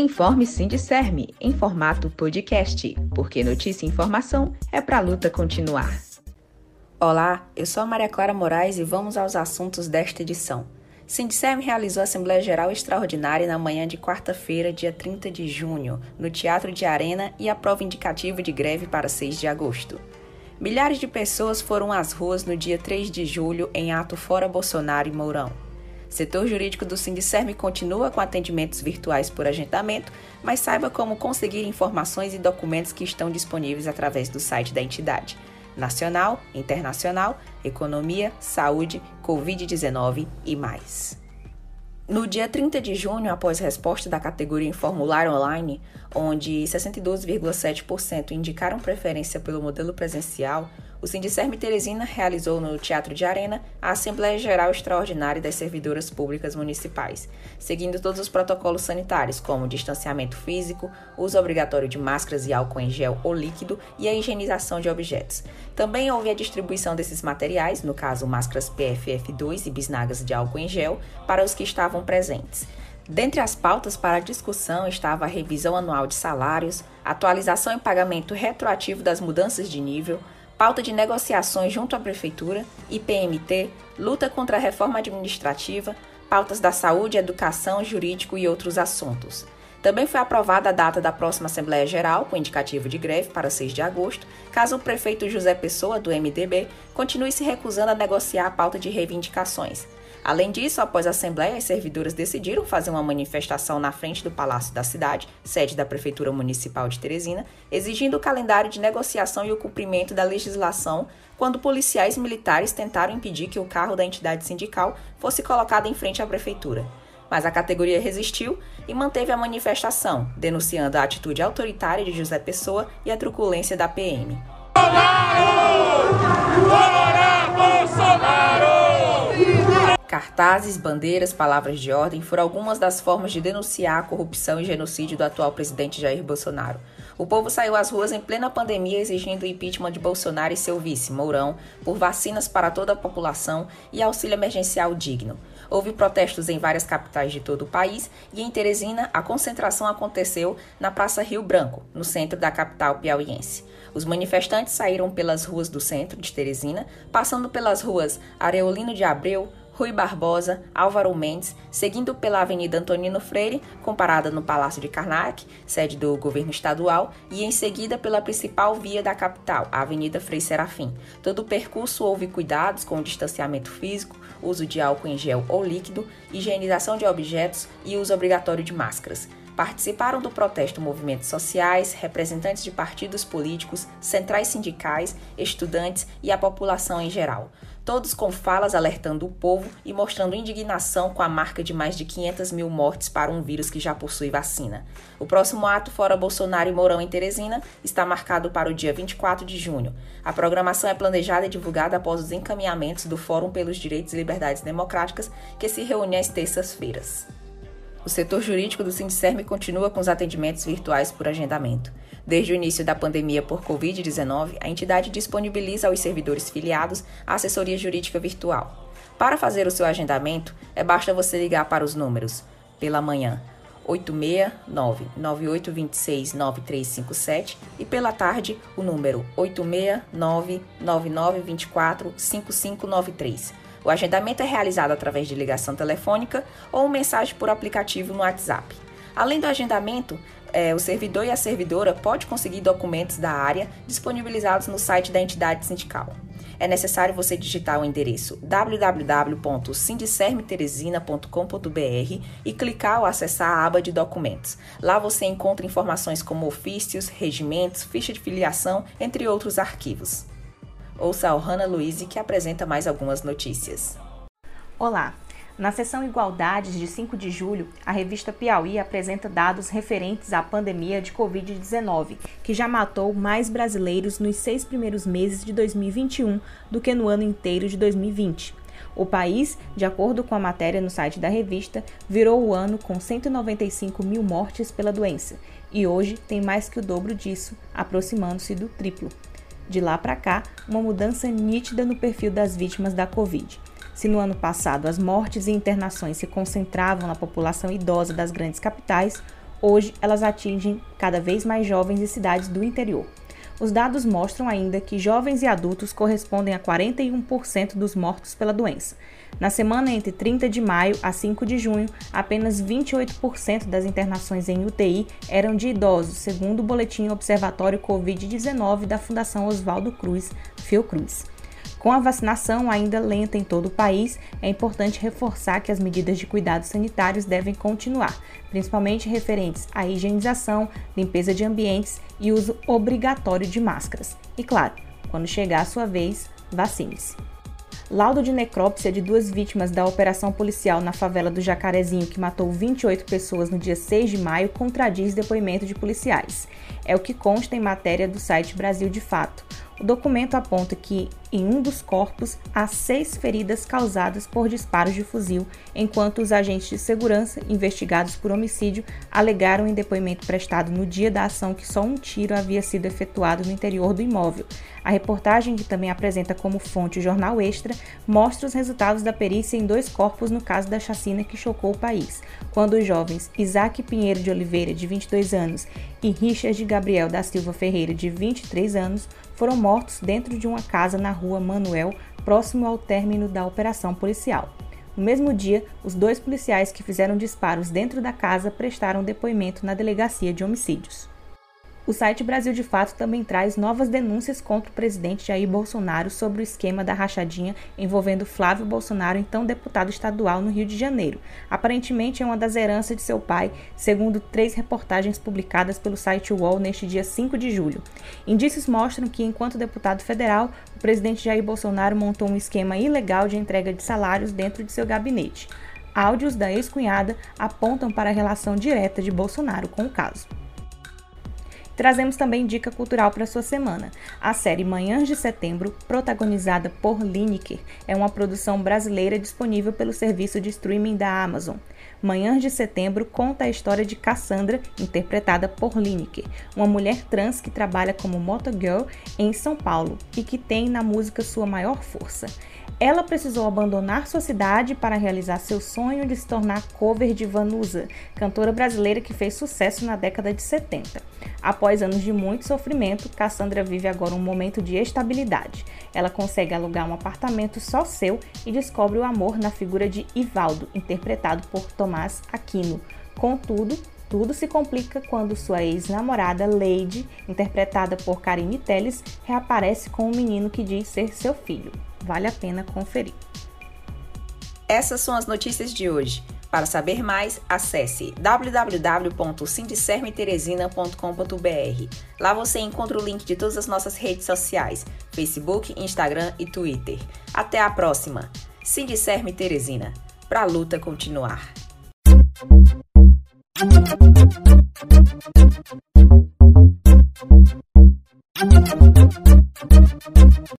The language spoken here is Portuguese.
Informe Sindicerme em formato podcast, porque notícia e informação é para a luta continuar. Olá, eu sou a Maria Clara Moraes e vamos aos assuntos desta edição. Sindicerme realizou Assembleia Geral Extraordinária na manhã de quarta-feira, dia 30 de junho, no Teatro de Arena e a prova indicativa de greve para 6 de agosto. Milhares de pessoas foram às ruas no dia 3 de julho em ato fora Bolsonaro e Mourão. Setor jurídico do Sindicerme continua com atendimentos virtuais por agendamento, mas saiba como conseguir informações e documentos que estão disponíveis através do site da entidade. Nacional, internacional, economia, saúde, Covid-19 e mais. No dia 30 de junho, após resposta da categoria em formulário online, onde 62,7% indicaram preferência pelo modelo presencial, o Sindicerme Teresina realizou no Teatro de Arena a Assembleia Geral Extraordinária das Servidoras Públicas Municipais, seguindo todos os protocolos sanitários, como distanciamento físico, uso obrigatório de máscaras e álcool em gel ou líquido e a higienização de objetos. Também houve a distribuição desses materiais, no caso máscaras PFF2 e bisnagas de álcool em gel, para os que estavam presentes. Dentre as pautas para discussão estava a revisão anual de salários, atualização e pagamento retroativo das mudanças de nível, pauta de negociações junto à Prefeitura, IPMT, luta contra a reforma administrativa, pautas da saúde, educação, jurídico e outros assuntos. Também foi aprovada a data da próxima Assembleia Geral, com indicativo de greve para 6 de agosto, caso o prefeito José Pessoa, do MDB, continue se recusando a negociar a pauta de reivindicações. Além disso, após a Assembleia, as servidoras decidiram fazer uma manifestação na frente do Palácio da Cidade, sede da Prefeitura Municipal de Teresina, exigindo o calendário de negociação e o cumprimento da legislação quando policiais militares tentaram impedir que o carro da entidade sindical fosse colocado em frente à Prefeitura. Mas a categoria resistiu e manteve a manifestação, denunciando a atitude autoritária de José Pessoa e a truculência da PM. Bolsonaro! Bolsonaro! Cartazes, bandeiras, palavras de ordem foram algumas das formas de denunciar a corrupção e genocídio do atual presidente Jair Bolsonaro. O povo saiu às ruas em plena pandemia exigindo o impeachment de Bolsonaro e seu vice, Mourão, por vacinas para toda a população e auxílio emergencial digno. Houve protestos em várias capitais de todo o país e em Teresina a concentração aconteceu na Praça Rio Branco, no centro da capital piauiense. Os manifestantes saíram pelas ruas do centro de Teresina, passando pelas ruas Areolino de Abreu, Rui Barbosa, Álvaro Mendes, seguindo pela Avenida Antonino Freire, comparada no Palácio de Karnak, sede do governo estadual, e em seguida pela principal via da capital, a Avenida Frei Serafim. Todo o percurso houve cuidados com o distanciamento físico, uso de álcool em gel ou líquido, higienização de objetos e uso obrigatório de máscaras. Participaram do protesto movimentos sociais, representantes de partidos políticos, centrais sindicais, estudantes e a população em geral. Todos com falas alertando o povo e mostrando indignação com a marca de mais de 500 mil mortes para um vírus que já possui vacina. O próximo ato, fora Bolsonaro e Mourão em Teresina, está marcado para o dia 24 de junho. A programação é planejada e divulgada após os encaminhamentos do Fórum pelos Direitos e Liberdades Democráticas, que se reúne às terças-feiras. O setor jurídico do Sindicerme continua com os atendimentos virtuais por agendamento. Desde o início da pandemia por Covid-19, a entidade disponibiliza aos servidores filiados a assessoria jurídica virtual. Para fazer o seu agendamento, é basta você ligar para os números pela manhã 869-9826-9357 e pela tarde o número 869-9924-5593. O agendamento é realizado através de ligação telefônica ou mensagem por aplicativo no WhatsApp. Além do agendamento, é, o servidor e a servidora pode conseguir documentos da área disponibilizados no site da entidade sindical. É necessário você digitar o endereço www.sindicermeteresina.com.br e clicar ou acessar a aba de documentos. Lá você encontra informações como ofícios, regimentos, ficha de filiação, entre outros arquivos. Ouça a Ohana Luiz que apresenta mais algumas notícias. Olá! Na seção Igualdades de 5 de julho, a revista Piauí apresenta dados referentes à pandemia de Covid-19, que já matou mais brasileiros nos seis primeiros meses de 2021 do que no ano inteiro de 2020. O país, de acordo com a matéria no site da revista, virou o ano com 195 mil mortes pela doença e hoje tem mais que o dobro disso, aproximando-se do triplo. De lá para cá, uma mudança nítida no perfil das vítimas da Covid. Se no ano passado as mortes e internações se concentravam na população idosa das grandes capitais, Hoje, elas atingem cada vez mais jovens e cidades do interior. Os dados mostram ainda que jovens e adultos correspondem a 41% dos mortos pela doença. Na semana entre 30 de maio a 5 de junho, apenas 28% das internações em UTI eram de idosos, segundo o boletim Observatório Covid-19 da Fundação Oswaldo Cruz, Fiocruz. Com a vacinação ainda lenta em todo o país, é importante reforçar que as medidas de cuidados sanitários devem continuar, principalmente referentes à higienização, limpeza de ambientes e uso obrigatório de máscaras. E claro, quando chegar a sua vez, vacine-se. Laudo de necrópsia de duas vítimas da operação policial na favela do Jacarezinho, que matou 28 pessoas no dia 6 de maio, contradiz depoimento de policiais. É o que consta em matéria do site Brasil de Fato. O documento aponta que, em um dos corpos, há seis feridas causadas por disparos de fuzil, enquanto os agentes de segurança, investigados por homicídio, alegaram em depoimento prestado no dia da ação que só um tiro havia sido efetuado no interior do imóvel. A reportagem, que também apresenta como fonte o jornal Extra, mostra os resultados da perícia em dois corpos no caso da chacina que chocou o país, quando os jovens Isaac Pinheiro de Oliveira, de 22 anos, e Richard Gabriel da Silva Ferreira, de 23 anos, foram mortos dentro de uma casa na rua Manuel, próximo ao término da operação policial. No mesmo dia, os dois policiais que fizeram disparos dentro da casa prestaram depoimento na delegacia de homicídios. O site Brasil de Fato também traz novas denúncias contra o presidente Jair Bolsonaro sobre o esquema da rachadinha envolvendo Flávio Bolsonaro, então deputado estadual no Rio de Janeiro. Aparentemente é uma das heranças de seu pai, segundo três reportagens publicadas pelo site UOL neste dia 5 de julho. Indícios mostram que, enquanto deputado federal, o presidente Jair Bolsonaro montou um esquema ilegal de entrega de salários dentro de seu gabinete. Áudios da ex-cunhada apontam para a relação direta de Bolsonaro com o caso. Trazemos também dica cultural para sua semana. A série Manhãs de Setembro, protagonizada por Lineker, é uma produção brasileira disponível pelo serviço de streaming da Amazon. Manhãs de Setembro conta a história de Cassandra, interpretada por Lineker, uma mulher trans que trabalha como motogirl em São Paulo e que tem na música sua maior força. Ela precisou abandonar sua cidade para realizar seu sonho de se tornar cover de Vanusa, cantora brasileira que fez sucesso na década de 70. Após anos de muito sofrimento, Cassandra vive agora um momento de estabilidade. Ela consegue alugar um apartamento só seu e descobre o amor na figura de Ivaldo, interpretado por Tomás Aquino. Contudo, tudo se complica quando sua ex-namorada Lady, interpretada por Karine Telles, reaparece com um menino que diz ser seu filho. Vale a pena conferir. Essas são as notícias de hoje. Para saber mais, acesse www.sindicermeteresina.com.br. Lá você encontra o link de todas as nossas redes sociais: Facebook, Instagram e Twitter. Até a próxima! Sindicerme Teresina, para a luta continuar. Música